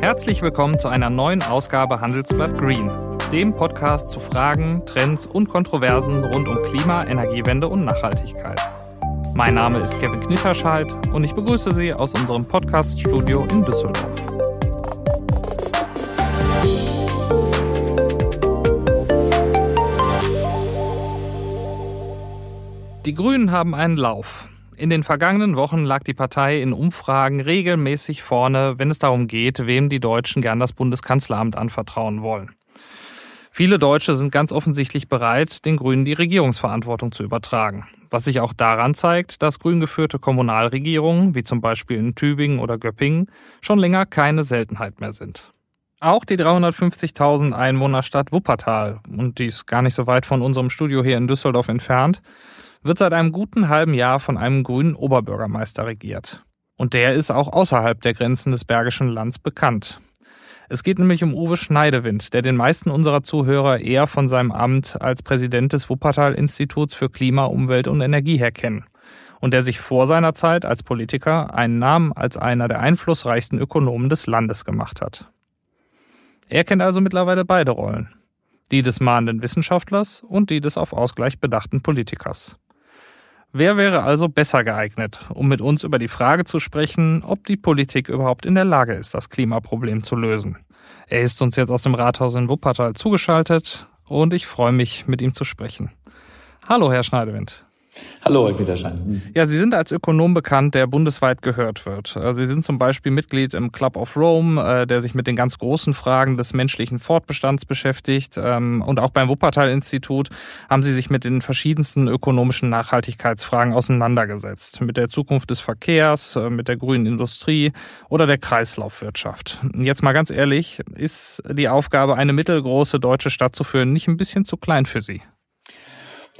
Herzlich willkommen zu einer neuen Ausgabe Handelsblatt Green, dem Podcast zu Fragen, Trends und Kontroversen rund um Klima, Energiewende und Nachhaltigkeit. Mein Name ist Kevin Knitterscheid und ich begrüße Sie aus unserem Podcast-Studio in Düsseldorf. Die Grünen haben einen Lauf. In den vergangenen Wochen lag die Partei in Umfragen regelmäßig vorne, wenn es darum geht, wem die Deutschen gern das Bundeskanzleramt anvertrauen wollen. Viele Deutsche sind ganz offensichtlich bereit, den Grünen die Regierungsverantwortung zu übertragen. Was sich auch daran zeigt, dass grün geführte Kommunalregierungen, wie zum Beispiel in Tübingen oder Göppingen, schon länger keine Seltenheit mehr sind. Auch die 350.000 Einwohnerstadt Wuppertal, und die ist gar nicht so weit von unserem Studio hier in Düsseldorf entfernt, wird seit einem guten halben Jahr von einem grünen Oberbürgermeister regiert. Und der ist auch außerhalb der Grenzen des Bergischen Lands bekannt. Es geht nämlich um Uwe Schneidewind, der den meisten unserer Zuhörer eher von seinem Amt als Präsident des Wuppertal-Instituts für Klima, Umwelt und Energie her kennen und der sich vor seiner Zeit als Politiker einen Namen als einer der einflussreichsten Ökonomen des Landes gemacht hat. Er kennt also mittlerweile beide Rollen, die des mahnenden Wissenschaftlers und die des auf Ausgleich bedachten Politikers. Wer wäre also besser geeignet, um mit uns über die Frage zu sprechen, ob die Politik überhaupt in der Lage ist, das Klimaproblem zu lösen? Er ist uns jetzt aus dem Rathaus in Wuppertal zugeschaltet und ich freue mich, mit ihm zu sprechen. Hallo, Herr Schneidewind. Hallo, Herr Wiederschein. Ja, Sie sind als Ökonom bekannt, der bundesweit gehört wird. Äh, Sie sind zum Beispiel Mitglied im Club of Rome, äh, der sich mit den ganz großen Fragen des menschlichen Fortbestands beschäftigt. Ähm, und auch beim Wuppertal-Institut haben Sie sich mit den verschiedensten ökonomischen Nachhaltigkeitsfragen auseinandergesetzt. Mit der Zukunft des Verkehrs, äh, mit der grünen Industrie oder der Kreislaufwirtschaft. Jetzt mal ganz ehrlich, ist die Aufgabe, eine mittelgroße deutsche Stadt zu führen, nicht ein bisschen zu klein für Sie?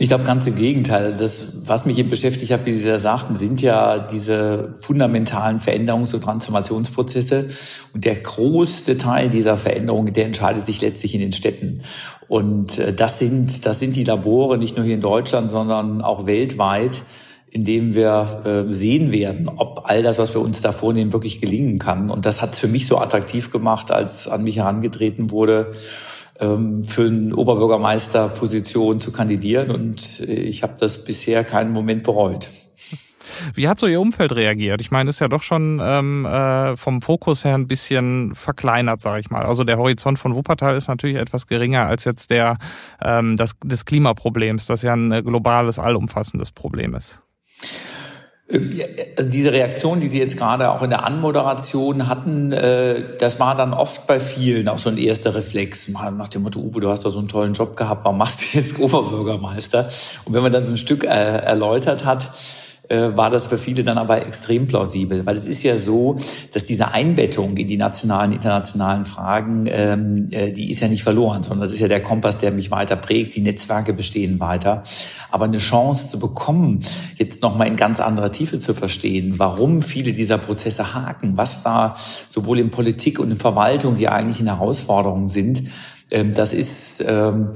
Ich glaube ganz im Gegenteil. Das, was mich eben beschäftigt hat, wie Sie da sagten, sind ja diese fundamentalen Veränderungs- und Transformationsprozesse. Und der größte Teil dieser Veränderungen, der entscheidet sich letztlich in den Städten. Und äh, das sind, das sind die Labore, nicht nur hier in Deutschland, sondern auch weltweit, in dem wir äh, sehen werden, ob all das, was wir uns da vornehmen, wirklich gelingen kann. Und das hat es für mich so attraktiv gemacht, als an mich herangetreten wurde für eine Oberbürgermeisterposition zu kandidieren und äh, ich habe das bisher keinen Moment bereut. Wie hat so Ihr Umfeld reagiert? Ich meine, ist ja doch schon ähm, äh, vom Fokus her ein bisschen verkleinert, sage ich mal. Also der Horizont von Wuppertal ist natürlich etwas geringer als jetzt der ähm, das, des Klimaproblems, das ja ein globales, allumfassendes Problem ist. Also diese Reaktion, die Sie jetzt gerade auch in der Anmoderation hatten, äh, das war dann oft bei vielen auch so ein erster Reflex. Nach dem Motto, Uwe, du hast doch so einen tollen Job gehabt, warum machst du jetzt Oberbürgermeister? Und wenn man dann so ein Stück äh, erläutert hat, äh, war das für viele dann aber extrem plausibel, weil es ist ja so, dass diese Einbettung in die nationalen, internationalen Fragen, ähm, äh, die ist ja nicht verloren, sondern das ist ja der Kompass, der mich weiter prägt. Die Netzwerke bestehen weiter. Aber eine Chance zu bekommen, jetzt nochmal in ganz anderer Tiefe zu verstehen, warum viele dieser Prozesse haken, was da sowohl in Politik und in Verwaltung die eigentlichen Herausforderungen sind, ähm, das ist... Ähm,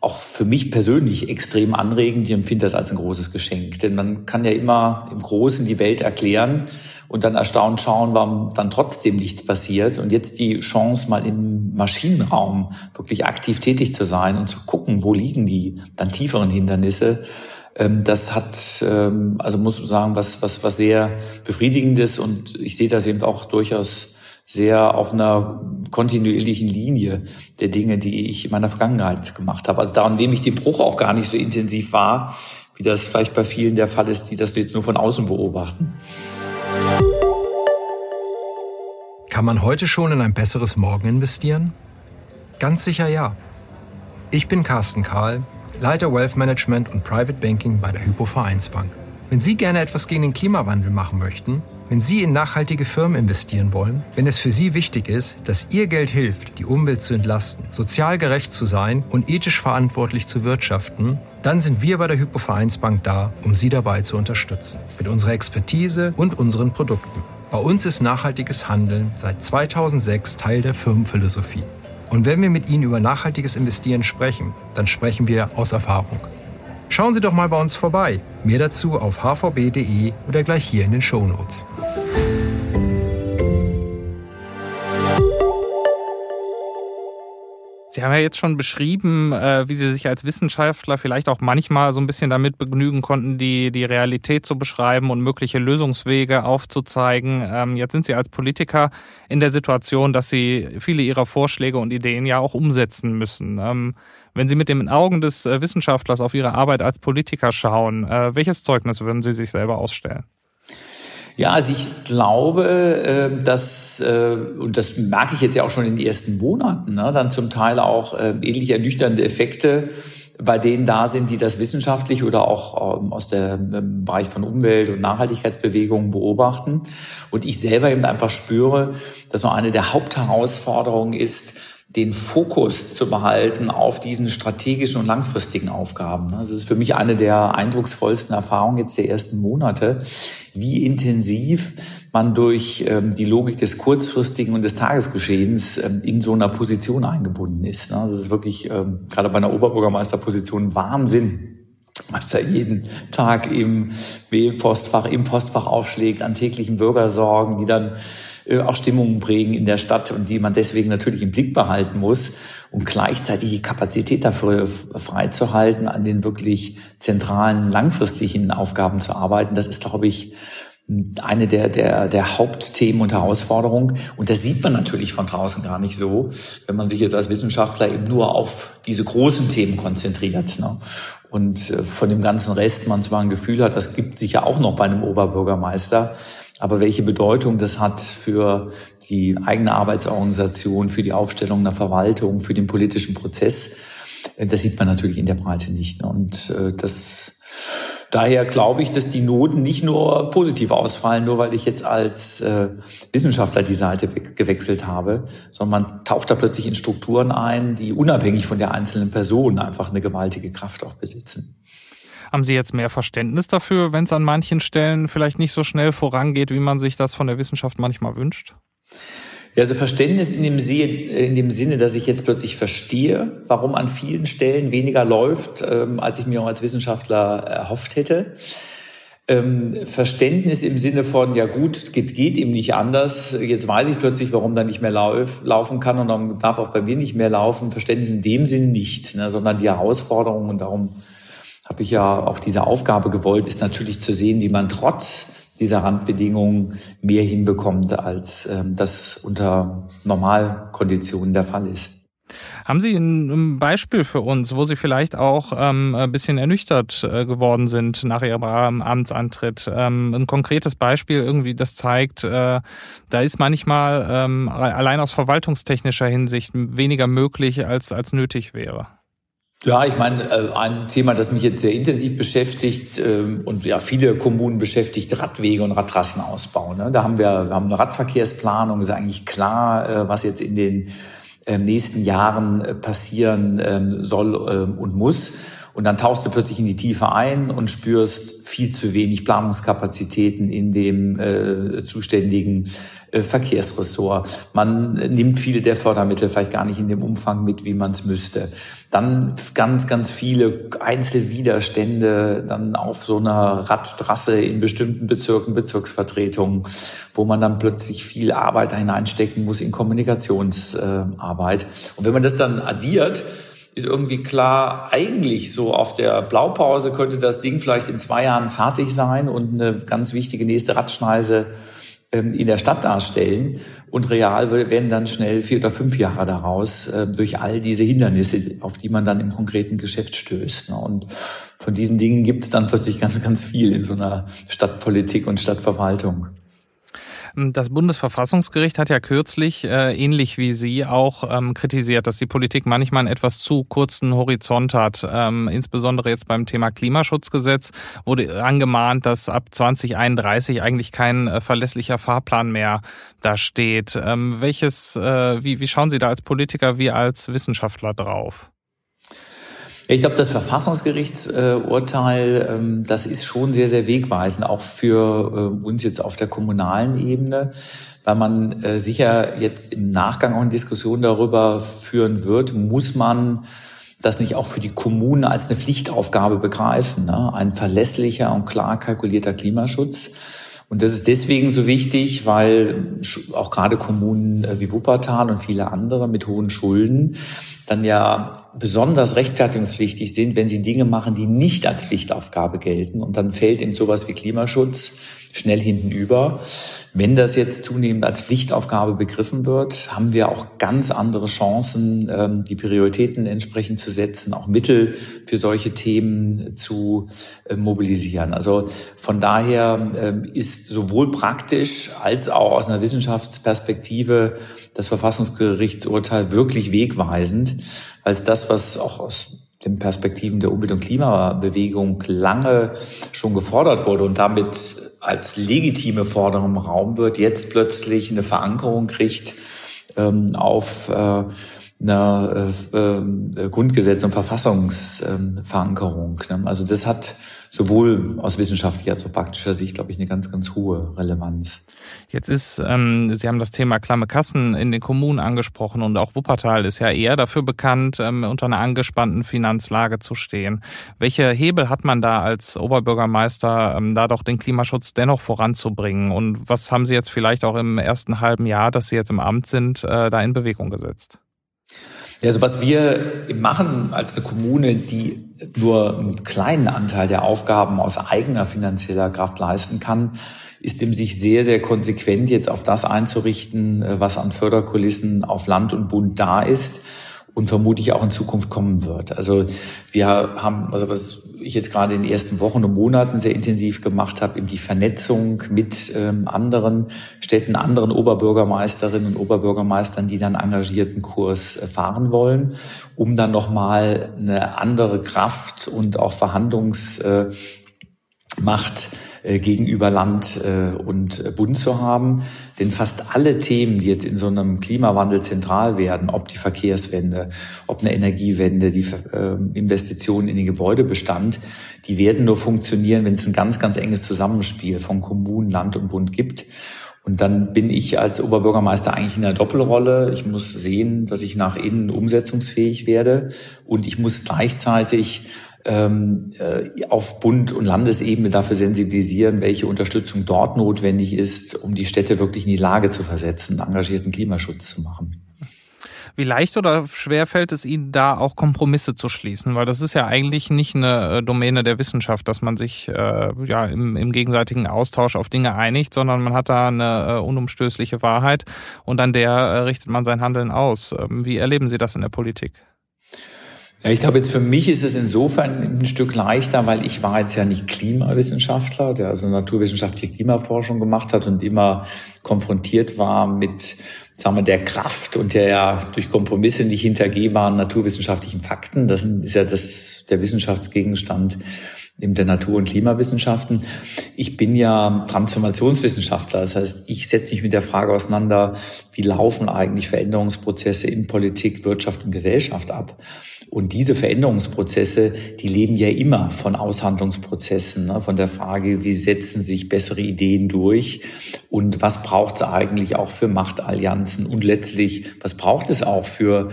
auch für mich persönlich extrem anregend. Ich empfinde das als ein großes Geschenk. Denn man kann ja immer im Großen die Welt erklären und dann erstaunt schauen, warum dann trotzdem nichts passiert. Und jetzt die Chance, mal im Maschinenraum wirklich aktiv tätig zu sein und zu gucken, wo liegen die dann tieferen Hindernisse. Ähm, das hat, ähm, also muss man sagen, was, was, was sehr befriedigendes und ich sehe das eben auch durchaus sehr auf einer kontinuierlichen Linie der Dinge, die ich in meiner Vergangenheit gemacht habe. Also daran nehme ich den Bruch auch gar nicht so intensiv wahr, wie das vielleicht bei vielen der Fall ist, die das jetzt nur von außen beobachten. Kann man heute schon in ein besseres Morgen investieren? Ganz sicher ja. Ich bin Carsten Kahl, Leiter Wealth Management und Private Banking bei der Hypo Vereinsbank. Wenn Sie gerne etwas gegen den Klimawandel machen möchten, wenn Sie in nachhaltige Firmen investieren wollen, wenn es für Sie wichtig ist, dass Ihr Geld hilft, die Umwelt zu entlasten, sozial gerecht zu sein und ethisch verantwortlich zu wirtschaften, dann sind wir bei der Hypovereinsbank da, um Sie dabei zu unterstützen. Mit unserer Expertise und unseren Produkten. Bei uns ist nachhaltiges Handeln seit 2006 Teil der Firmenphilosophie. Und wenn wir mit Ihnen über nachhaltiges Investieren sprechen, dann sprechen wir aus Erfahrung. Schauen Sie doch mal bei uns vorbei. Mehr dazu auf hvb.de oder gleich hier in den Show Notes. Sie haben ja jetzt schon beschrieben, äh, wie Sie sich als Wissenschaftler vielleicht auch manchmal so ein bisschen damit begnügen konnten, die, die Realität zu beschreiben und mögliche Lösungswege aufzuzeigen. Ähm, jetzt sind Sie als Politiker in der Situation, dass Sie viele Ihrer Vorschläge und Ideen ja auch umsetzen müssen. Ähm, wenn Sie mit den Augen des äh, Wissenschaftlers auf Ihre Arbeit als Politiker schauen, äh, welches Zeugnis würden Sie sich selber ausstellen? Ja, also ich glaube, ähm, dass, äh, und das merke ich jetzt ja auch schon in den ersten Monaten, ne, dann zum Teil auch äh, ähnlich ernüchternde Effekte bei denen da sind, die das wissenschaftlich oder auch ähm, aus dem Bereich von Umwelt- und Nachhaltigkeitsbewegungen beobachten. Und ich selber eben einfach spüre, dass so eine der Hauptherausforderungen ist, den Fokus zu behalten auf diesen strategischen und langfristigen Aufgaben. Das ist für mich eine der eindrucksvollsten Erfahrungen jetzt der ersten Monate, wie intensiv man durch ähm, die Logik des kurzfristigen und des Tagesgeschehens ähm, in so einer Position eingebunden ist. Das ist wirklich ähm, gerade bei einer Oberbürgermeisterposition Wahnsinn, was da jeden Tag im Postfach, im Postfach aufschlägt, an täglichen Bürgersorgen, die dann äh, auch Stimmungen prägen in der Stadt und die man deswegen natürlich im Blick behalten muss, um gleichzeitig die Kapazität dafür freizuhalten, an den wirklich zentralen, langfristigen Aufgaben zu arbeiten. Das ist, glaube ich, eine der, der, der Hauptthemen und Herausforderungen. Und das sieht man natürlich von draußen gar nicht so, wenn man sich jetzt als Wissenschaftler eben nur auf diese großen Themen konzentriert. Ne? Und äh, von dem ganzen Rest man zwar ein Gefühl hat, das gibt sicher auch noch bei einem Oberbürgermeister, aber welche Bedeutung das hat für die eigene Arbeitsorganisation, für die Aufstellung einer Verwaltung, für den politischen Prozess, äh, das sieht man natürlich in der Breite nicht. Ne? Und äh, das Daher glaube ich, dass die Noten nicht nur positiv ausfallen, nur weil ich jetzt als äh, Wissenschaftler die Seite gewechselt habe, sondern man taucht da plötzlich in Strukturen ein, die unabhängig von der einzelnen Person einfach eine gewaltige Kraft auch besitzen. Haben Sie jetzt mehr Verständnis dafür, wenn es an manchen Stellen vielleicht nicht so schnell vorangeht, wie man sich das von der Wissenschaft manchmal wünscht? Ja, also Verständnis in dem, in dem Sinne, dass ich jetzt plötzlich verstehe, warum an vielen Stellen weniger läuft, ähm, als ich mir auch als Wissenschaftler erhofft hätte. Ähm, Verständnis im Sinne von, ja gut, geht, geht ihm nicht anders. Jetzt weiß ich plötzlich, warum da nicht mehr lauf, laufen kann und dann darf auch bei mir nicht mehr laufen. Verständnis in dem Sinne nicht, ne, sondern die Herausforderung und darum habe ich ja auch diese Aufgabe gewollt, ist natürlich zu sehen, wie man trotz dieser Randbedingungen mehr hinbekommt, als ähm, das unter Normalkonditionen der Fall ist. Haben Sie ein Beispiel für uns, wo Sie vielleicht auch ähm, ein bisschen ernüchtert äh, geworden sind nach Ihrem Amtsantritt? Ähm, ein konkretes Beispiel irgendwie, das zeigt, äh, da ist manchmal ähm, allein aus verwaltungstechnischer Hinsicht weniger möglich, als, als nötig wäre. Ja, ich meine, äh, ein Thema, das mich jetzt sehr intensiv beschäftigt ähm, und ja viele Kommunen beschäftigt, Radwege und Radtrassenausbau. Ne? Da haben wir, wir haben eine Radverkehrsplanung, ist eigentlich klar, äh, was jetzt in den ähm, nächsten Jahren äh, passieren ähm, soll und muss. Und dann tauchst du plötzlich in die Tiefe ein und spürst viel zu wenig Planungskapazitäten in dem äh, zuständigen äh, Verkehrsressort. Man nimmt viele der Fördermittel vielleicht gar nicht in dem Umfang mit, wie man es müsste. Dann ganz, ganz viele Einzelwiderstände dann auf so einer Radtrasse in bestimmten Bezirken, Bezirksvertretungen, wo man dann plötzlich viel Arbeit hineinstecken muss in Kommunikationsarbeit. Äh, und wenn man das dann addiert, ist irgendwie klar, eigentlich so auf der Blaupause könnte das Ding vielleicht in zwei Jahren fertig sein und eine ganz wichtige nächste Radschneise ähm, in der Stadt darstellen. Und real werden dann schnell vier oder fünf Jahre daraus äh, durch all diese Hindernisse, auf die man dann im konkreten Geschäft stößt. Ne? Und von diesen Dingen gibt es dann plötzlich ganz, ganz viel in so einer Stadtpolitik und Stadtverwaltung. Das Bundesverfassungsgericht hat ja kürzlich, äh, ähnlich wie Sie, auch ähm, kritisiert, dass die Politik manchmal einen etwas zu kurzen Horizont hat. Ähm, insbesondere jetzt beim Thema Klimaschutzgesetz wurde angemahnt, dass ab 2031 eigentlich kein äh, verlässlicher Fahrplan mehr da steht. Ähm, welches, äh, wie, wie schauen Sie da als Politiker wie als Wissenschaftler drauf? Ich glaube, das Verfassungsgerichtsurteil, ähm, das ist schon sehr, sehr wegweisend, auch für äh, uns jetzt auf der kommunalen Ebene, weil man äh, sicher jetzt im Nachgang auch eine Diskussion darüber führen wird, muss man das nicht auch für die Kommunen als eine Pflichtaufgabe begreifen, ne? ein verlässlicher und klar kalkulierter Klimaschutz. Und das ist deswegen so wichtig, weil auch gerade Kommunen äh, wie Wuppertal und viele andere mit hohen Schulden dann ja besonders rechtfertigungspflichtig sind, wenn sie Dinge machen, die nicht als Pflichtaufgabe gelten. Und dann fällt eben sowas wie Klimaschutz schnell hinten über. Wenn das jetzt zunehmend als Pflichtaufgabe begriffen wird, haben wir auch ganz andere Chancen, ähm, die Prioritäten entsprechend zu setzen, auch Mittel für solche Themen zu äh, mobilisieren. Also von daher ähm, ist sowohl praktisch als auch aus einer Wissenschaftsperspektive das Verfassungsgerichtsurteil wirklich wegweisend, als das, was auch aus den Perspektiven der Umwelt- und Klimabewegung lange schon gefordert wurde und damit als legitime Forderung im Raum wird, jetzt plötzlich eine Verankerung kriegt ähm, auf äh, einer äh, äh, Grundgesetz- und Verfassungsverankerung. Ne? Also das hat sowohl aus wissenschaftlicher als auch praktischer Sicht, glaube ich, eine ganz, ganz hohe Relevanz. Jetzt ist, ähm, Sie haben das Thema klamme Kassen in den Kommunen angesprochen und auch Wuppertal ist ja eher dafür bekannt, ähm, unter einer angespannten Finanzlage zu stehen. Welche Hebel hat man da als Oberbürgermeister, ähm, da doch den Klimaschutz dennoch voranzubringen? Und was haben Sie jetzt vielleicht auch im ersten halben Jahr, dass Sie jetzt im Amt sind, äh, da in Bewegung gesetzt? Also was wir machen als eine Kommune, die nur einen kleinen Anteil der Aufgaben aus eigener finanzieller Kraft leisten kann, ist dem sich sehr, sehr konsequent jetzt auf das einzurichten, was an Förderkulissen auf Land und Bund da ist und vermutlich auch in Zukunft kommen wird. Also wir haben, also was ich jetzt gerade in den ersten Wochen und Monaten sehr intensiv gemacht habe, eben die Vernetzung mit ähm, anderen Städten, anderen Oberbürgermeisterinnen und Oberbürgermeistern, die dann engagierten Kurs äh, fahren wollen, um dann nochmal eine andere Kraft und auch Verhandlungsmacht äh, gegenüber Land äh, und Bund zu haben. Denn fast alle Themen, die jetzt in so einem Klimawandel zentral werden, ob die Verkehrswende, ob eine Energiewende, die äh, Investitionen in den Gebäudebestand, die werden nur funktionieren, wenn es ein ganz, ganz enges Zusammenspiel von Kommunen, Land und Bund gibt. Und dann bin ich als Oberbürgermeister eigentlich in einer Doppelrolle. Ich muss sehen, dass ich nach innen umsetzungsfähig werde und ich muss gleichzeitig ähm, äh, auf Bund- und Landesebene dafür sensibilisieren, welche Unterstützung dort notwendig ist, um die Städte wirklich in die Lage zu versetzen, engagierten Klimaschutz zu machen. Wie leicht oder schwer fällt es Ihnen da auch Kompromisse zu schließen? Weil das ist ja eigentlich nicht eine äh, Domäne der Wissenschaft, dass man sich äh, ja im, im gegenseitigen Austausch auf Dinge einigt, sondern man hat da eine äh, unumstößliche Wahrheit und an der äh, richtet man sein Handeln aus. Ähm, wie erleben Sie das in der Politik? Ja, ich glaube, jetzt für mich ist es insofern ein Stück leichter, weil ich war jetzt ja nicht Klimawissenschaftler, der also naturwissenschaftliche Klimaforschung gemacht hat und immer konfrontiert war mit, sagen wir, der Kraft und der ja durch Kompromisse nicht hintergehbaren naturwissenschaftlichen Fakten. Das ist ja das, der Wissenschaftsgegenstand in der Natur- und Klimawissenschaften. Ich bin ja Transformationswissenschaftler. Das heißt, ich setze mich mit der Frage auseinander, wie laufen eigentlich Veränderungsprozesse in Politik, Wirtschaft und Gesellschaft ab? Und diese Veränderungsprozesse, die leben ja immer von Aushandlungsprozessen, ne? von der Frage, wie setzen sich bessere Ideen durch und was braucht es eigentlich auch für Machtallianzen und letztlich, was braucht es auch für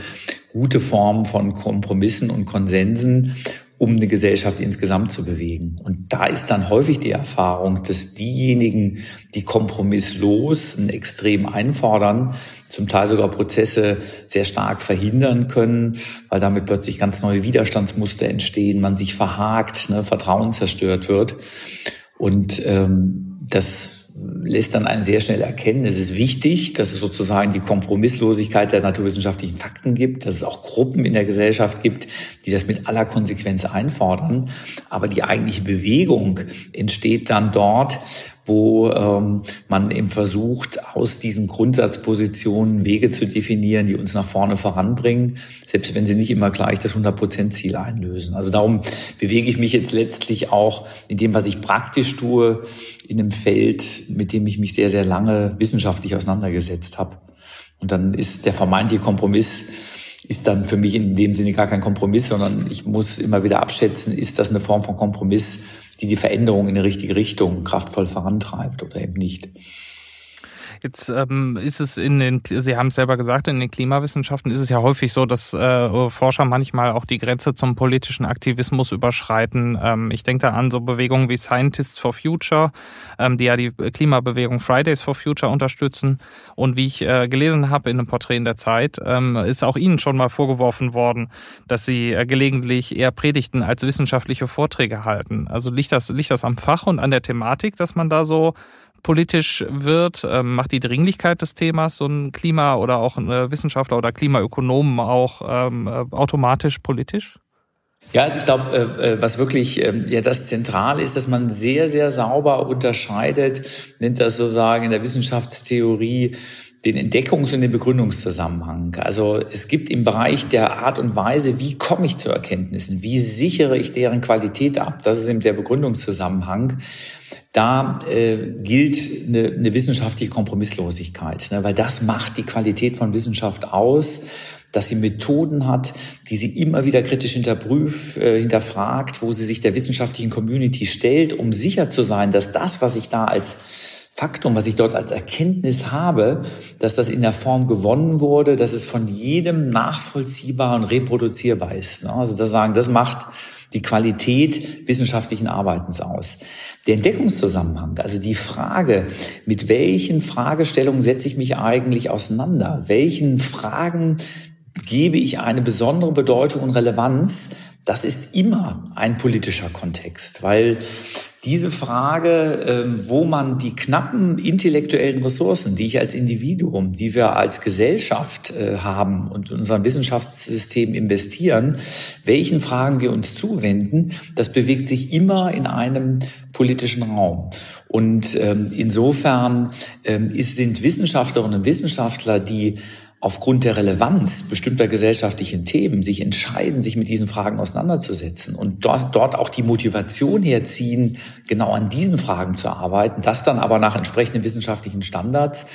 gute Formen von Kompromissen und Konsensen um eine Gesellschaft insgesamt zu bewegen. Und da ist dann häufig die Erfahrung, dass diejenigen, die kompromisslos ein Extrem einfordern, zum Teil sogar Prozesse sehr stark verhindern können, weil damit plötzlich ganz neue Widerstandsmuster entstehen, man sich verhakt, ne, Vertrauen zerstört wird. Und ähm, das lässt dann einen sehr schnell erkennen, es ist wichtig, dass es sozusagen die Kompromisslosigkeit der naturwissenschaftlichen Fakten gibt, dass es auch Gruppen in der Gesellschaft gibt, die das mit aller Konsequenz einfordern. Aber die eigentliche Bewegung entsteht dann dort, wo ähm, man eben versucht, aus diesen Grundsatzpositionen Wege zu definieren, die uns nach vorne voranbringen, selbst wenn sie nicht immer gleich das 100-Prozent-Ziel einlösen. Also darum bewege ich mich jetzt letztlich auch in dem, was ich praktisch tue, in einem Feld, mit dem ich mich sehr, sehr lange wissenschaftlich auseinandergesetzt habe. Und dann ist der vermeintliche Kompromiss ist dann für mich in dem Sinne gar kein Kompromiss, sondern ich muss immer wieder abschätzen, ist das eine Form von Kompromiss, die die Veränderung in die richtige Richtung kraftvoll vorantreibt oder eben nicht. Jetzt ähm, ist es in den, Sie haben es selber gesagt, in den Klimawissenschaften ist es ja häufig so, dass äh, Forscher manchmal auch die Grenze zum politischen Aktivismus überschreiten. Ähm, ich denke da an so Bewegungen wie Scientists for Future, ähm, die ja die Klimabewegung Fridays for Future unterstützen. Und wie ich äh, gelesen habe in einem Porträt in der Zeit, ähm, ist auch Ihnen schon mal vorgeworfen worden, dass Sie äh, gelegentlich eher Predigten als wissenschaftliche Vorträge halten. Also liegt das, liegt das am Fach und an der Thematik, dass man da so politisch wird? Ähm, macht die Dringlichkeit des Themas so ein Klima- oder auch ein äh, Wissenschaftler oder Klimaökonomen auch ähm, äh, automatisch politisch? Ja, also ich glaube, äh, was wirklich ähm, ja das Zentrale ist, dass man sehr, sehr sauber unterscheidet, nennt das sozusagen in der Wissenschaftstheorie den Entdeckungs- und den Begründungszusammenhang. Also es gibt im Bereich der Art und Weise, wie komme ich zu Erkenntnissen, wie sichere ich deren Qualität ab, das ist eben der Begründungszusammenhang. Da äh, gilt eine, eine wissenschaftliche Kompromisslosigkeit, ne, weil das macht die Qualität von Wissenschaft aus dass sie Methoden hat, die sie immer wieder kritisch hinterprüft, äh, hinterfragt, wo sie sich der wissenschaftlichen Community stellt, um sicher zu sein, dass das, was ich da als Faktum, was ich dort als Erkenntnis habe, dass das in der Form gewonnen wurde, dass es von jedem nachvollziehbar und reproduzierbar ist. Ne? Also das sagen, das macht die Qualität wissenschaftlichen Arbeitens aus. Der Entdeckungszusammenhang, also die Frage, mit welchen Fragestellungen setze ich mich eigentlich auseinander? Welchen Fragen gebe ich eine besondere Bedeutung und Relevanz? Das ist immer ein politischer Kontext, weil diese Frage, ähm, wo man die knappen intellektuellen Ressourcen, die ich als Individuum, die wir als Gesellschaft äh, haben und in unserem Wissenschaftssystem investieren, welchen Fragen wir uns zuwenden, das bewegt sich immer in einem politischen Raum. Und ähm, insofern ähm, sind Wissenschaftlerinnen und Wissenschaftler, die aufgrund der Relevanz bestimmter gesellschaftlichen Themen sich entscheiden, sich mit diesen Fragen auseinanderzusetzen und dort, dort auch die Motivation herziehen, genau an diesen Fragen zu arbeiten, das dann aber nach entsprechenden wissenschaftlichen Standards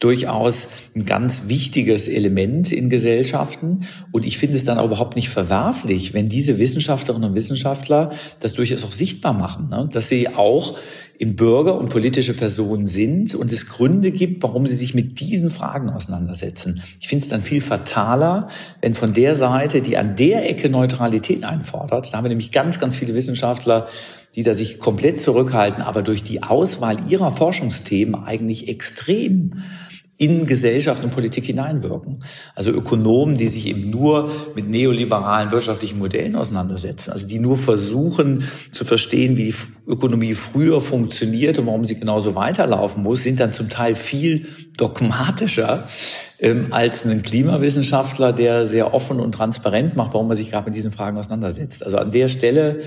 durchaus ein ganz wichtiges Element in Gesellschaften. Und ich finde es dann auch überhaupt nicht verwerflich, wenn diese Wissenschaftlerinnen und Wissenschaftler das durchaus auch sichtbar machen, ne? dass sie auch im Bürger und politische Personen sind und es Gründe gibt, warum sie sich mit diesen Fragen auseinandersetzen. Ich finde es dann viel fataler, wenn von der Seite, die an der Ecke Neutralität einfordert, da haben wir nämlich ganz, ganz viele Wissenschaftler, die da sich komplett zurückhalten, aber durch die Auswahl ihrer Forschungsthemen eigentlich extrem in Gesellschaft und Politik hineinwirken. Also Ökonomen, die sich eben nur mit neoliberalen wirtschaftlichen Modellen auseinandersetzen, also die nur versuchen zu verstehen, wie die Ökonomie früher funktioniert und warum sie genauso weiterlaufen muss, sind dann zum Teil viel dogmatischer ähm, als ein Klimawissenschaftler, der sehr offen und transparent macht, warum er sich gerade mit diesen Fragen auseinandersetzt. Also an der Stelle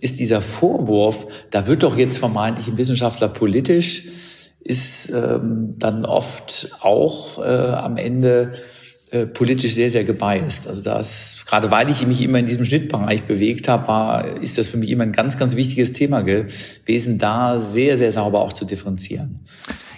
ist dieser Vorwurf, da wird doch jetzt vermeintlich ein Wissenschaftler politisch, ist ähm, dann oft auch äh, am Ende äh, politisch sehr, sehr gebiased. Also das, gerade weil ich mich immer in diesem Schnittbereich bewegt habe, war, ist das für mich immer ein ganz, ganz wichtiges Thema gewesen, da sehr, sehr sauber auch zu differenzieren.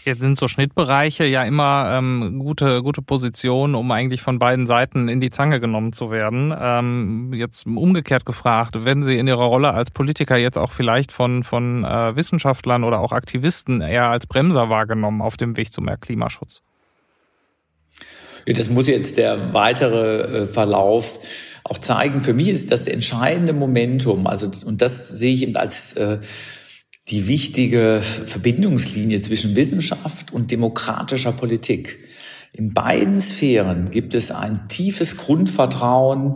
Jetzt sind so Schnittbereiche ja immer ähm, gute, gute Positionen, um eigentlich von beiden Seiten in die Zange genommen zu werden. Ähm, jetzt umgekehrt gefragt, werden Sie in Ihrer Rolle als Politiker jetzt auch vielleicht von, von äh, Wissenschaftlern oder auch Aktivisten eher als Bremser wahrgenommen auf dem Weg zum mehr Klimaschutz? Das muss jetzt der weitere äh, Verlauf auch zeigen. Für mich ist das entscheidende Momentum, also und das sehe ich eben als äh, die wichtige Verbindungslinie zwischen Wissenschaft und demokratischer Politik. In beiden Sphären gibt es ein tiefes Grundvertrauen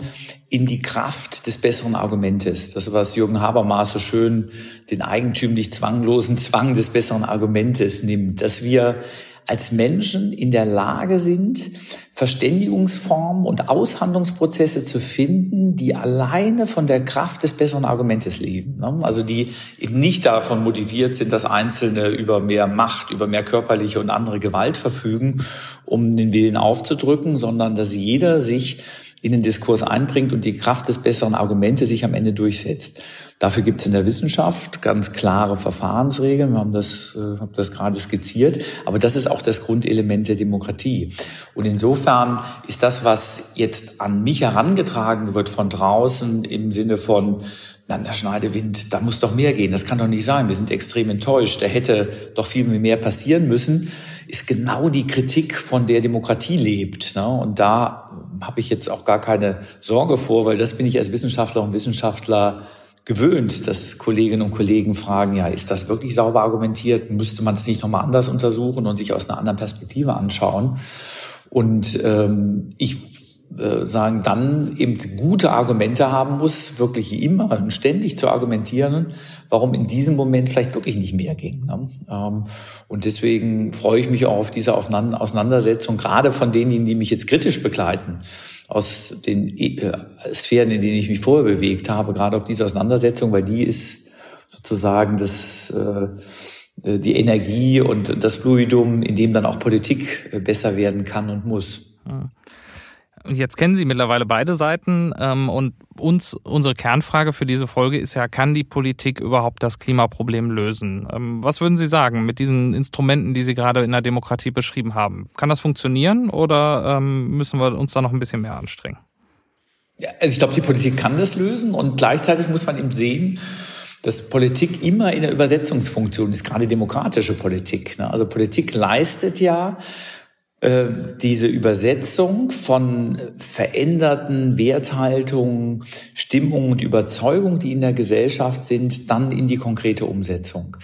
in die Kraft des besseren Argumentes. Das, was Jürgen Habermas so schön den eigentümlich zwanglosen Zwang des besseren Argumentes nimmt, dass wir als Menschen in der Lage sind, Verständigungsformen und Aushandlungsprozesse zu finden, die alleine von der Kraft des besseren Argumentes leben. Ne? Also die eben nicht davon motiviert sind, dass Einzelne über mehr Macht, über mehr körperliche und andere Gewalt verfügen, um den Willen aufzudrücken, sondern dass jeder sich in den Diskurs einbringt und die Kraft des besseren Argumente sich am Ende durchsetzt. Dafür gibt es in der Wissenschaft ganz klare Verfahrensregeln. Wir haben das, äh, haben das gerade skizziert. Aber das ist auch das Grundelement der Demokratie. Und insofern ist das, was jetzt an mich herangetragen wird von draußen im Sinne von, na, der Schneidewind, da muss doch mehr gehen. Das kann doch nicht sein. Wir sind extrem enttäuscht. Da hätte doch viel mehr passieren müssen. Ist genau die Kritik, von der Demokratie lebt. Ne? Und da habe ich jetzt auch gar keine Sorge vor, weil das bin ich als Wissenschaftler und Wissenschaftler gewöhnt, dass Kolleginnen und Kollegen fragen, ja, ist das wirklich sauber argumentiert? Müsste man das nicht nochmal anders untersuchen und sich aus einer anderen Perspektive anschauen? Und ähm, ich äh, sagen, dann eben gute Argumente haben muss, wirklich immer und ständig zu argumentieren, warum in diesem Moment vielleicht wirklich nicht mehr ging. Ne? Ähm, und deswegen freue ich mich auch auf diese Auseinandersetzung, gerade von denjenigen, die mich jetzt kritisch begleiten, aus den äh, Sphären, in denen ich mich vorher bewegt habe, gerade auf diese Auseinandersetzung, weil die ist sozusagen das, äh, die Energie und das Fluidum, in dem dann auch Politik besser werden kann und muss. Hm. Jetzt kennen Sie mittlerweile beide Seiten ähm, und uns unsere Kernfrage für diese Folge ist ja, kann die Politik überhaupt das Klimaproblem lösen? Ähm, was würden Sie sagen mit diesen Instrumenten, die Sie gerade in der Demokratie beschrieben haben? Kann das funktionieren oder ähm, müssen wir uns da noch ein bisschen mehr anstrengen? Ja, also ich glaube, die Politik kann das lösen und gleichzeitig muss man eben sehen, dass Politik immer in der Übersetzungsfunktion ist, gerade demokratische Politik. Ne? Also Politik leistet ja äh, diese Übersetzung von veränderten Werthaltungen, Stimmungen und Überzeugungen, die in der Gesellschaft sind, dann in die konkrete Umsetzung.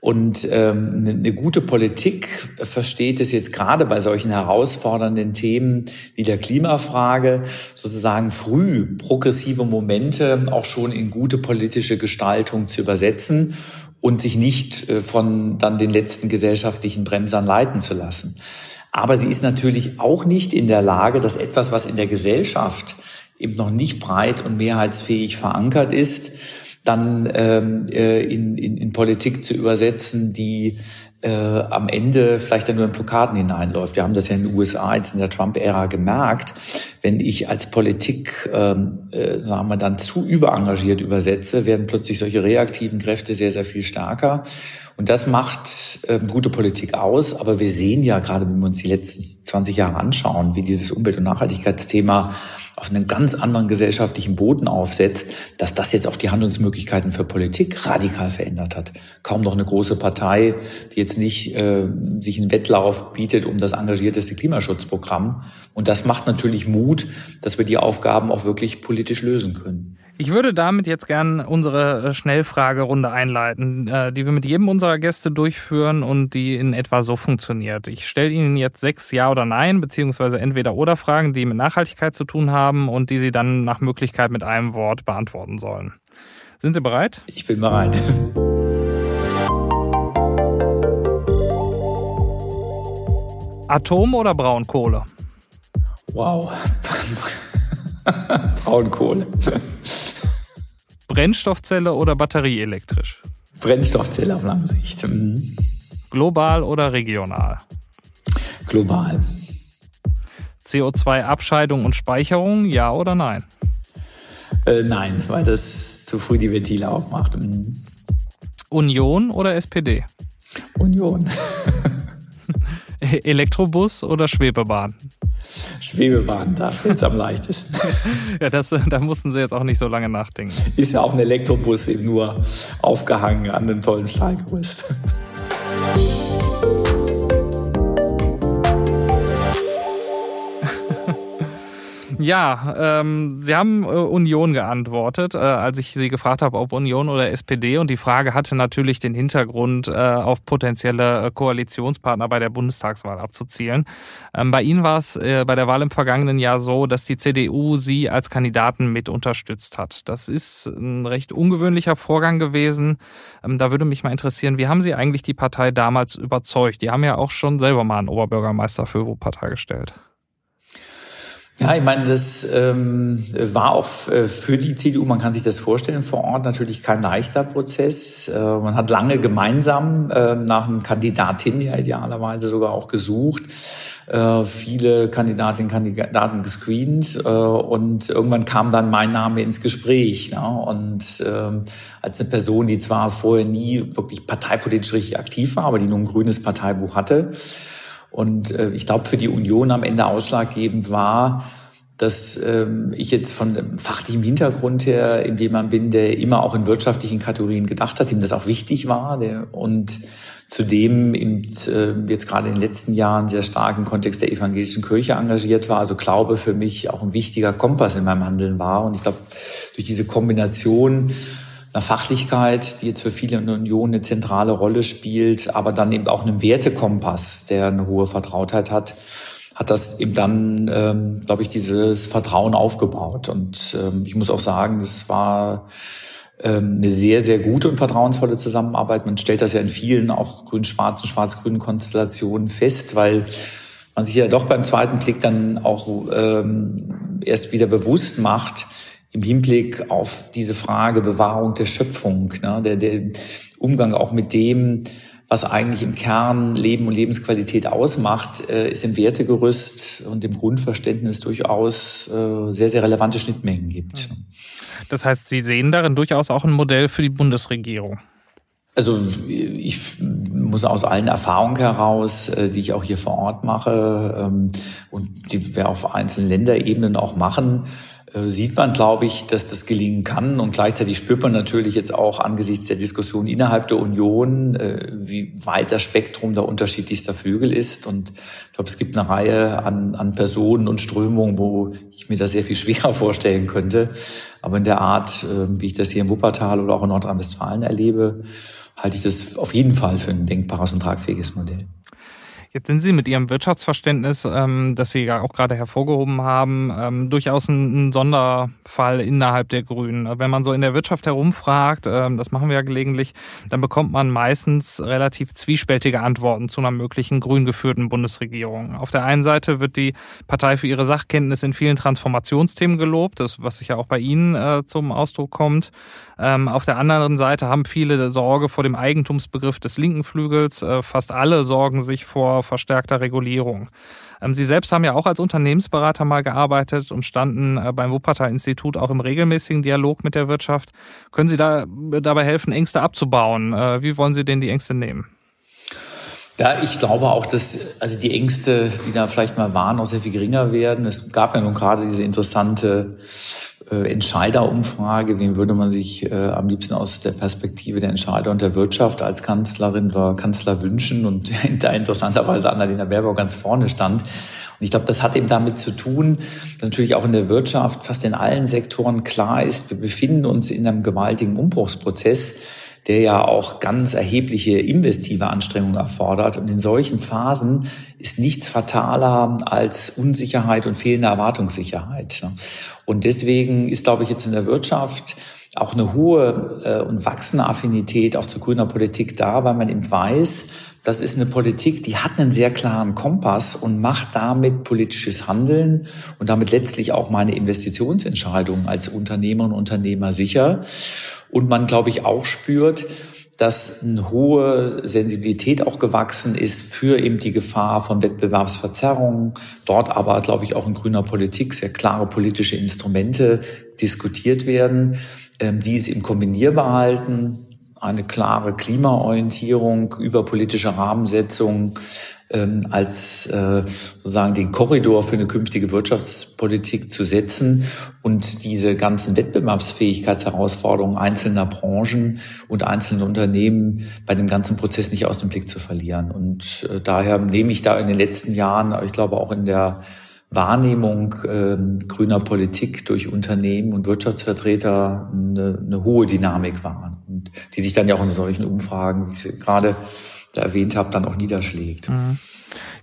Und ähm, eine ne gute Politik versteht es jetzt gerade bei solchen herausfordernden Themen wie der Klimafrage, sozusagen früh progressive Momente auch schon in gute politische Gestaltung zu übersetzen und sich nicht äh, von dann den letzten gesellschaftlichen Bremsern leiten zu lassen. Aber sie ist natürlich auch nicht in der Lage, dass etwas, was in der Gesellschaft eben noch nicht breit und mehrheitsfähig verankert ist, dann ähm, äh, in, in, in Politik zu übersetzen, die äh, am Ende vielleicht dann nur in Blockaden hineinläuft. Wir haben das ja in den USA jetzt in der Trump-Ära gemerkt. Wenn ich als Politik, ähm, äh, sagen wir dann, zu überengagiert übersetze, werden plötzlich solche reaktiven Kräfte sehr, sehr viel stärker. Und das macht ähm, gute Politik aus. Aber wir sehen ja gerade, wenn wir uns die letzten 20 Jahre anschauen, wie dieses Umwelt- und Nachhaltigkeitsthema auf einen ganz anderen gesellschaftlichen Boden aufsetzt, dass das jetzt auch die Handlungsmöglichkeiten für Politik radikal verändert hat. Kaum noch eine große Partei, die jetzt nicht äh, sich einen Wettlauf bietet um das engagierteste Klimaschutzprogramm. Und das macht natürlich Mut, dass wir die Aufgaben auch wirklich politisch lösen können. Ich würde damit jetzt gern unsere äh, Schnellfragerunde einleiten, äh, die wir mit jedem unserer Gäste durchführen und die in etwa so funktioniert. Ich stelle Ihnen jetzt sechs Ja oder Nein, beziehungsweise entweder oder Fragen, die mit Nachhaltigkeit zu tun haben und die Sie dann nach Möglichkeit mit einem Wort beantworten sollen. Sind Sie bereit? Ich bin bereit. Atom oder Braunkohle? Wow. Braunkohle. Brennstoffzelle oder batterieelektrisch? Brennstoffzelle auf lange Sicht. Mhm. Global oder regional? Global. CO2-Abscheidung und Speicherung, ja oder nein? Äh, nein, weil das zu früh die Ventile aufmacht. Mhm. Union oder SPD? Union. Elektrobus oder Schwebebahn? Schwebebahn, da jetzt am leichtesten. ja, das, da mussten Sie jetzt auch nicht so lange nachdenken. Ist ja auch ein Elektrobus eben nur aufgehangen an einem tollen Stahlgerüst. Ja, ähm, Sie haben äh, Union geantwortet, äh, als ich Sie gefragt habe, ob Union oder SPD. Und die Frage hatte natürlich den Hintergrund, äh, auf potenzielle äh, Koalitionspartner bei der Bundestagswahl abzuzielen. Ähm, bei Ihnen war es äh, bei der Wahl im vergangenen Jahr so, dass die CDU Sie als Kandidaten mit unterstützt hat. Das ist ein recht ungewöhnlicher Vorgang gewesen. Ähm, da würde mich mal interessieren, wie haben Sie eigentlich die Partei damals überzeugt? Die haben ja auch schon selber mal einen Oberbürgermeister für Wuppertal gestellt. Ja, ich meine, das ähm, war auch äh, für die CDU, man kann sich das vorstellen, vor Ort natürlich kein leichter Prozess. Äh, man hat lange gemeinsam äh, nach einem Kandidatin ja idealerweise sogar auch gesucht. äh, viele Kandidatinnen Kandidaten gescreent äh, und irgendwann kam dann mein Name ins Gespräch. Ne? Und ähm, als eine Person, die zwar vorher nie wirklich parteipolitisch richtig aktiv war, aber die nur ein grünes Parteibuch hatte. Und äh, ich glaube, für die Union am Ende ausschlaggebend war, dass ähm, ich jetzt von fachlichem Hintergrund her jemand bin, der immer auch in wirtschaftlichen Kategorien gedacht hat, dem das auch wichtig war der, und zudem im, äh, jetzt gerade in den letzten Jahren sehr stark im Kontext der evangelischen Kirche engagiert war. Also Glaube für mich auch ein wichtiger Kompass in meinem Handeln war. Und ich glaube, durch diese Kombination Fachlichkeit, die jetzt für viele in der Union eine zentrale Rolle spielt, aber dann eben auch einem Wertekompass, der eine hohe Vertrautheit hat, hat das eben dann, ähm, glaube ich, dieses Vertrauen aufgebaut. Und ähm, ich muss auch sagen, das war ähm, eine sehr, sehr gute und vertrauensvolle Zusammenarbeit. Man stellt das ja in vielen auch grün-schwarzen, schwarz-grünen Konstellationen fest, weil man sich ja doch beim zweiten Blick dann auch ähm, erst wieder bewusst macht, im Hinblick auf diese Frage Bewahrung der Schöpfung, ne, der, der Umgang auch mit dem, was eigentlich im Kern Leben und Lebensqualität ausmacht, äh, ist im Wertegerüst und im Grundverständnis durchaus äh, sehr, sehr relevante Schnittmengen gibt. Das heißt, Sie sehen darin durchaus auch ein Modell für die Bundesregierung. Also ich muss aus allen Erfahrungen heraus, äh, die ich auch hier vor Ort mache ähm, und die wir auf einzelnen Länderebenen auch machen, sieht man, glaube ich, dass das gelingen kann. Und gleichzeitig spürt man natürlich jetzt auch angesichts der Diskussion innerhalb der Union, äh, wie weit das Spektrum der unterschiedlichster Flügel ist. Und ich glaube, es gibt eine Reihe an, an Personen und Strömungen, wo ich mir das sehr viel schwerer vorstellen könnte. Aber in der Art, äh, wie ich das hier in Wuppertal oder auch in Nordrhein-Westfalen erlebe, halte ich das auf jeden Fall für ein denkbares und tragfähiges Modell. Jetzt sind Sie mit Ihrem Wirtschaftsverständnis, ähm, das Sie ja auch gerade hervorgehoben haben, ähm, durchaus ein, ein, Sonderfall innerhalb der Grünen. Wenn man so in der Wirtschaft herumfragt, ähm, das machen wir ja gelegentlich, dann bekommt man meistens relativ zwiespältige Antworten zu einer möglichen grün geführten Bundesregierung. Auf der einen Seite wird die Partei für ihre Sachkenntnis in vielen Transformationsthemen gelobt, das, was sich ja auch bei Ihnen äh, zum Ausdruck kommt. Ähm, auf der anderen Seite haben viele Sorge vor dem Eigentumsbegriff des linken Flügels. Äh, fast alle sorgen sich vor verstärkter Regulierung. Ähm, Sie selbst haben ja auch als Unternehmensberater mal gearbeitet und standen äh, beim Wuppertal-Institut auch im regelmäßigen Dialog mit der Wirtschaft. Können Sie da dabei helfen, Ängste abzubauen? Äh, wie wollen Sie denn die Ängste nehmen? Ja, ich glaube auch, dass also die Ängste, die da vielleicht mal waren, auch sehr viel geringer werden. Es gab ja nun gerade diese interessante äh, Entscheiderumfrage, wen würde man sich äh, am liebsten aus der Perspektive der Entscheider und der Wirtschaft als Kanzlerin oder Kanzler wünschen? Und da interessanterweise Annalena Baerbock ganz vorne stand. Und ich glaube, das hat eben damit zu tun, dass natürlich auch in der Wirtschaft fast in allen Sektoren klar ist, wir befinden uns in einem gewaltigen Umbruchsprozess der ja auch ganz erhebliche investive Anstrengungen erfordert. Und in solchen Phasen ist nichts fataler als Unsicherheit und fehlende Erwartungssicherheit. Und deswegen ist, glaube ich, jetzt in der Wirtschaft auch eine hohe äh, und wachsende Affinität auch zu grüner Politik da, weil man eben weiß, das ist eine Politik, die hat einen sehr klaren Kompass und macht damit politisches Handeln und damit letztlich auch meine Investitionsentscheidungen als Unternehmer und Unternehmer sicher. Und man, glaube ich, auch spürt, dass eine hohe Sensibilität auch gewachsen ist für eben die Gefahr von Wettbewerbsverzerrungen. Dort aber, glaube ich, auch in grüner Politik sehr klare politische Instrumente diskutiert werden, ähm, die es eben kombinierbar halten. Eine klare Klimaorientierung über politische Rahmensetzung, ähm, als äh, sozusagen den Korridor für eine künftige Wirtschaftspolitik zu setzen und diese ganzen Wettbewerbsfähigkeitsherausforderungen einzelner Branchen und einzelner Unternehmen bei dem ganzen Prozess nicht aus dem Blick zu verlieren. Und äh, daher nehme ich da in den letzten Jahren, ich glaube auch in der Wahrnehmung äh, grüner Politik durch Unternehmen und Wirtschaftsvertreter eine, eine hohe Dynamik wahr. Und die sich dann ja auch in solchen Umfragen, wie sie gerade da erwähnt habe, dann auch niederschlägt. Mhm.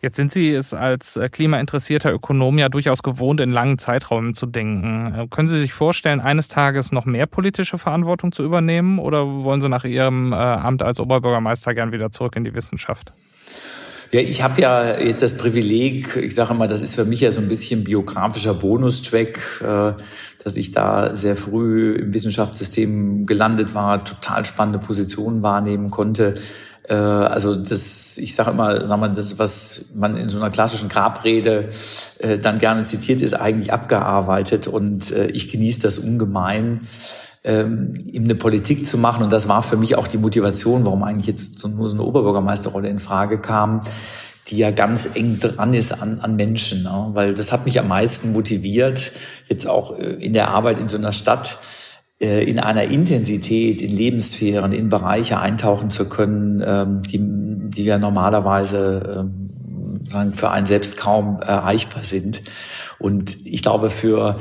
Jetzt sind Sie es als äh, klimainteressierter Ökonom ja durchaus gewohnt, in langen Zeiträumen zu denken. Äh, können Sie sich vorstellen, eines Tages noch mehr politische Verantwortung zu übernehmen oder wollen Sie nach Ihrem äh, Amt als Oberbürgermeister gern wieder zurück in die Wissenschaft? Ja, ich habe ja jetzt das Privileg, ich sage mal, das ist für mich ja so ein bisschen biografischer Bonustrack, dass ich da sehr früh im Wissenschaftssystem gelandet war, total spannende Positionen wahrnehmen konnte Äh, also das, ich sage immer, sag mal, das, was man in so einer klassischen Grabrede äh, dann gerne zitiert, ist eigentlich abgearbeitet und äh, ich genieße das ungemein ähm, ihm eine Politik zu machen. Und das war für mich auch die Motivation, warum eigentlich jetzt nur so eine Oberbürgermeisterrolle in Frage kam, die ja ganz eng dran ist an, an Menschen. Ne? Weil das hat mich am meisten motiviert, jetzt auch äh, in der Arbeit in so einer Stadt, in einer Intensität, in Lebenssphären, in Bereiche eintauchen zu können, ähm, die, die ja normalerweise ähm, für einen selbst kaum erreichbar sind. Und ich glaube, für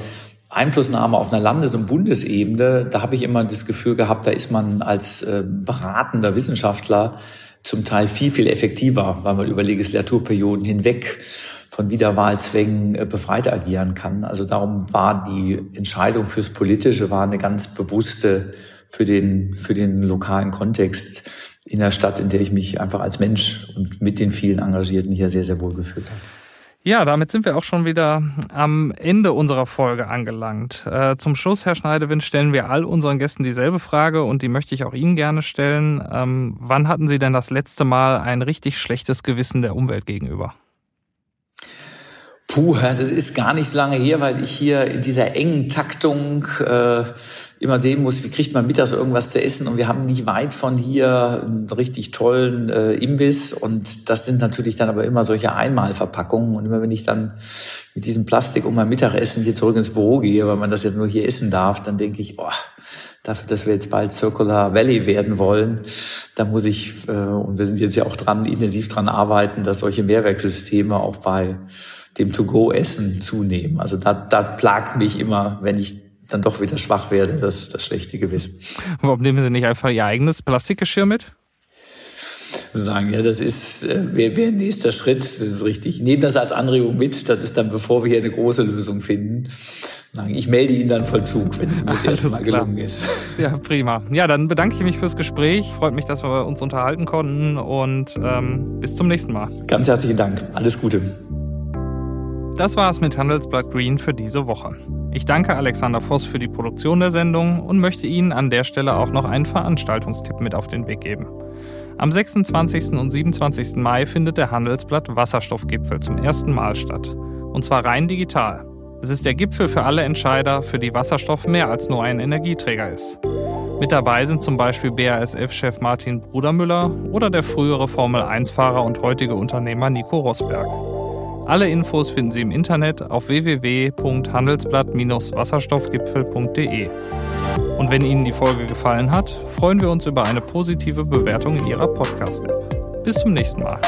Einflussnahme auf einer Landes- und Bundesebene, da habe ich immer das Gefühl gehabt, da ist man als äh, beratender Wissenschaftler zum Teil viel, viel effektiver, weil man über Legislaturperioden hinweg von Wiederwahlzwängen äh, befreit agieren kann. Also darum war die Entscheidung fürs Politische war eine ganz bewusste für den, für den lokalen Kontext in der Stadt, in der ich mich einfach als Mensch und mit den vielen Engagierten hier sehr, sehr wohl gefühlt habe. Ja, damit sind wir auch schon wieder am Ende unserer Folge angelangt. Äh, zum Schluss, Herr Schneidewind, stellen wir all unseren Gästen dieselbe Frage und die möchte ich auch Ihnen gerne stellen. Ähm, wann hatten Sie denn das letzte Mal ein richtig schlechtes Gewissen der Umwelt gegenüber? Puh, das ist gar nicht so lange her, weil ich hier in dieser engen Taktung äh, immer sehen muss, wie kriegt man mittags irgendwas zu essen. Und wir haben nicht weit von hier einen richtig tollen äh, Imbiss. Und das sind natürlich dann aber immer solche Einmalverpackungen. Und immer wenn ich dann mit diesem Plastik um mein Mittagessen hier zurück ins Büro gehe, weil man das jetzt nur hier essen darf, dann denke ich, oh, dafür, dass wir jetzt bald Circular Valley werden wollen, da muss ich, äh, und wir sind jetzt ja auch dran, intensiv dran arbeiten, dass solche Mehrwerkssysteme auch bei dem To-Go-Essen zunehmen. Also da, da plagt mich immer, wenn ich dann doch wieder schwach werde, das, das schlechte Gewissen. Warum nehmen Sie nicht einfach Ihr eigenes Plastikgeschirr mit? sagen, ja, das ist, äh, wäre wär nächster Schritt, das ist richtig. Nehmen das als Anregung mit, das ist dann, bevor wir hier eine große Lösung finden. Sagen, ich melde Ihnen dann Vollzug, wenn es mir das erste Mal gelungen ist. Ja, prima. Ja, dann bedanke ich mich fürs Gespräch. Freut mich, dass wir uns unterhalten konnten und ähm, bis zum nächsten Mal. Ganz herzlichen Dank. Alles Gute. Das war es mit Handelsblatt Green für diese Woche. Ich danke Alexander Voss für die Produktion der Sendung und möchte Ihnen an der Stelle auch noch einen Veranstaltungstipp mit auf den Weg geben. Am 26. und 27. Mai findet der Handelsblatt Wasserstoffgipfel zum ersten Mal statt. Und zwar rein digital. Es ist der Gipfel für alle Entscheider, für die Wasserstoff mehr als nur ein Energieträger ist. Mit dabei sind zum Beispiel BASF-Chef Martin Brudermüller oder der frühere Formel-1-Fahrer und heutige Unternehmer Nico Rosberg. Alle Infos finden Sie im Internet auf www.handelsblatt-wasserstoffgipfel.de. Und wenn Ihnen die Folge gefallen hat, freuen wir uns über eine positive Bewertung in Ihrer Podcast-App. Bis zum nächsten Mal.